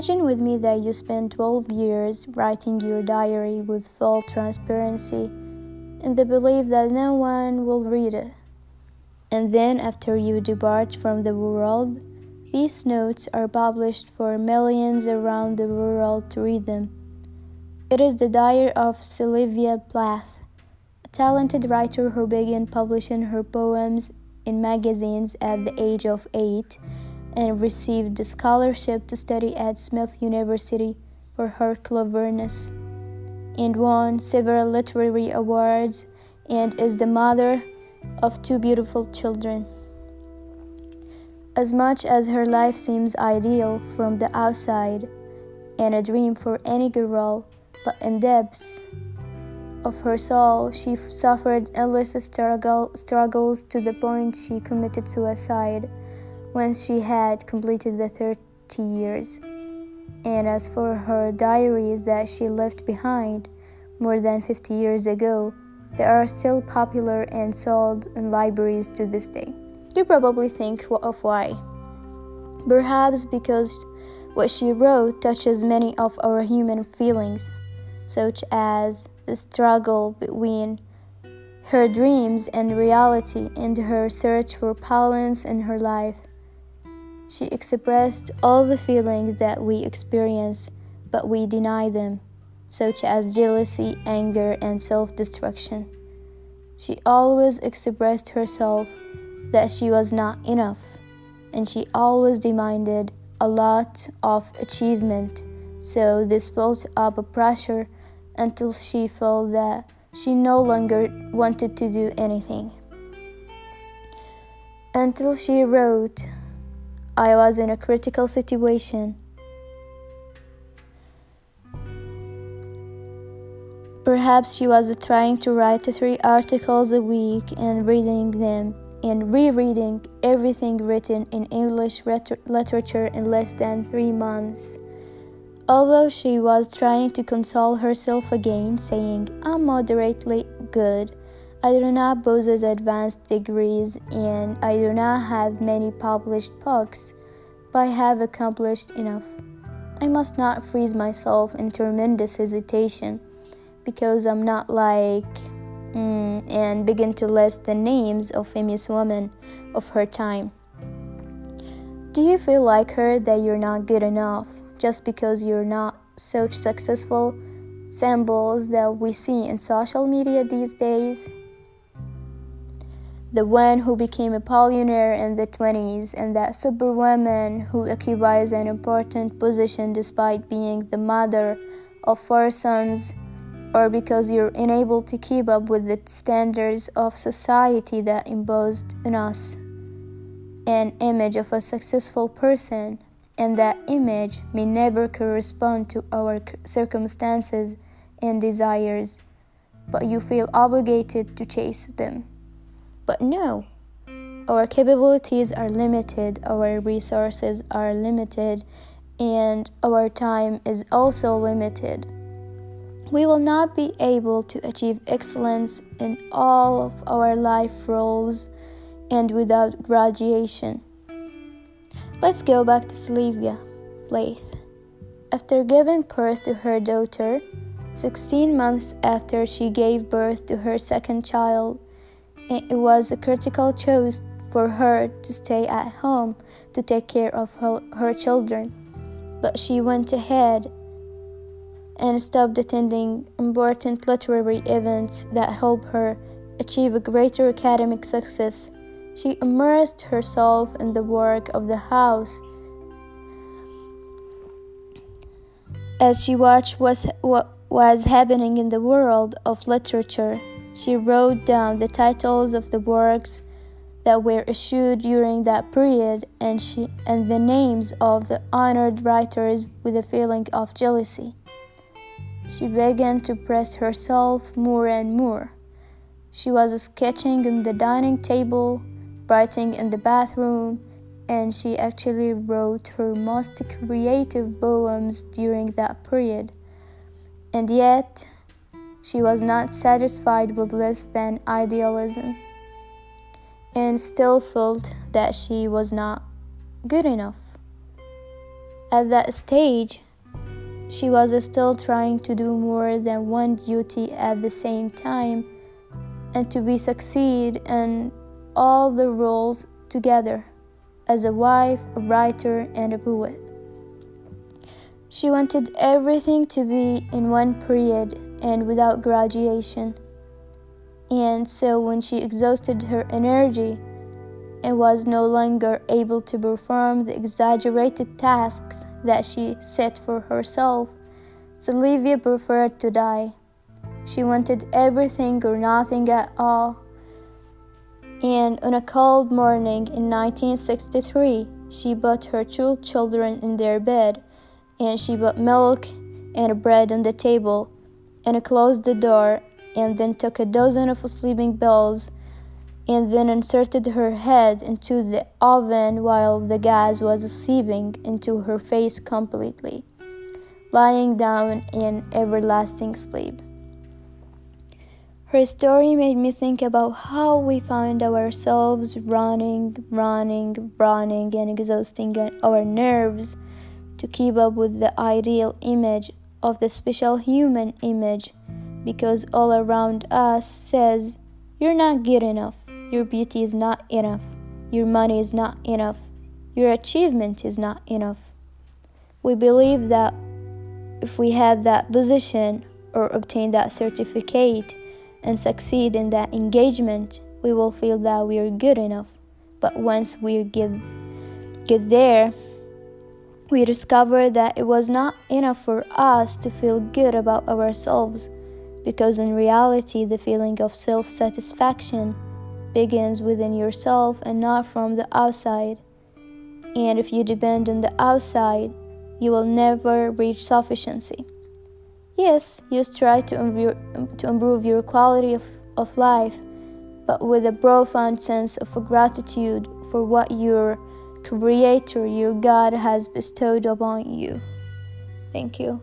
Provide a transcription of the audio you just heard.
Imagine with me that you spent 12 years writing your diary with full transparency in the belief that no one will read it. And then, after you depart from the world, these notes are published for millions around the world to read them. It is the diary of Sylvia Plath, a talented writer who began publishing her poems in magazines at the age of eight and received a scholarship to study at Smith University for her cleverness, and won several literary awards, and is the mother of two beautiful children. As much as her life seems ideal from the outside and a dream for any girl, but in depths of her soul, she suffered endless struggle, struggles to the point she committed suicide when she had completed the 30 years. And as for her diaries that she left behind more than 50 years ago, they are still popular and sold in libraries to this day. You probably think of why. Perhaps because what she wrote touches many of our human feelings, such as the struggle between her dreams and reality and her search for balance in her life. She expressed all the feelings that we experience, but we deny them, such as jealousy, anger, and self destruction. She always expressed herself that she was not enough, and she always demanded a lot of achievement, so this built up a pressure until she felt that she no longer wanted to do anything. Until she wrote, I was in a critical situation. Perhaps she was trying to write three articles a week and reading them and rereading everything written in English literature in less than three months. Although she was trying to console herself again, saying, I'm moderately good, I do not possess advanced degrees and I do not have many published books, but I have accomplished enough. I must not freeze myself in tremendous hesitation because I'm not like mm, and begin to list the names of famous women of her time. Do you feel like her that you're not good enough just because you're not such successful symbols that we see in social media these days? The one who became a billionaire in the 20s, and that superwoman who occupies an important position despite being the mother of four sons, or because you're unable to keep up with the standards of society that imposed on us an image of a successful person, and that image may never correspond to our circumstances and desires, but you feel obligated to chase them. But no, our capabilities are limited, our resources are limited, and our time is also limited. We will not be able to achieve excellence in all of our life roles and without graduation. Let's go back to Sylvia Plath. After giving birth to her daughter, 16 months after she gave birth to her second child, it was a critical choice for her to stay at home to take care of her, her children. But she went ahead and stopped attending important literary events that helped her achieve a greater academic success. She immersed herself in the work of the house. As she watched what was happening in the world of literature, she wrote down the titles of the works that were issued during that period and, she, and the names of the honored writers with a feeling of jealousy. She began to press herself more and more. She was sketching on the dining table, writing in the bathroom, and she actually wrote her most creative poems during that period. And yet, she was not satisfied with less than idealism and still felt that she was not good enough. At that stage, she was still trying to do more than one duty at the same time and to be succeed in all the roles together as a wife, a writer, and a poet. She wanted everything to be in one period and without graduation. And so when she exhausted her energy and was no longer able to perform the exaggerated tasks that she set for herself, Sylvia preferred to die. She wanted everything or nothing at all. And on a cold morning in 1963, she put her two children in their bed, and she put milk and bread on the table, and closed the door, and then took a dozen of sleeping pills, and then inserted her head into the oven while the gas was seeping into her face completely, lying down in everlasting sleep. Her story made me think about how we find ourselves running, running, running, and exhausting our nerves to keep up with the ideal image of the special human image because all around us says, You're not good enough, your beauty is not enough, your money is not enough, your achievement is not enough. We believe that if we had that position or obtain that certificate, and succeed in that engagement, we will feel that we are good enough. But once we get, get there, we discovered that it was not enough for us to feel good about ourselves, because in reality, the feeling of self satisfaction begins within yourself and not from the outside. And if you depend on the outside, you will never reach sufficiency. Yes, you strive to improve, to improve your quality of, of life, but with a profound sense of gratitude for what your Creator, your God, has bestowed upon you. Thank you.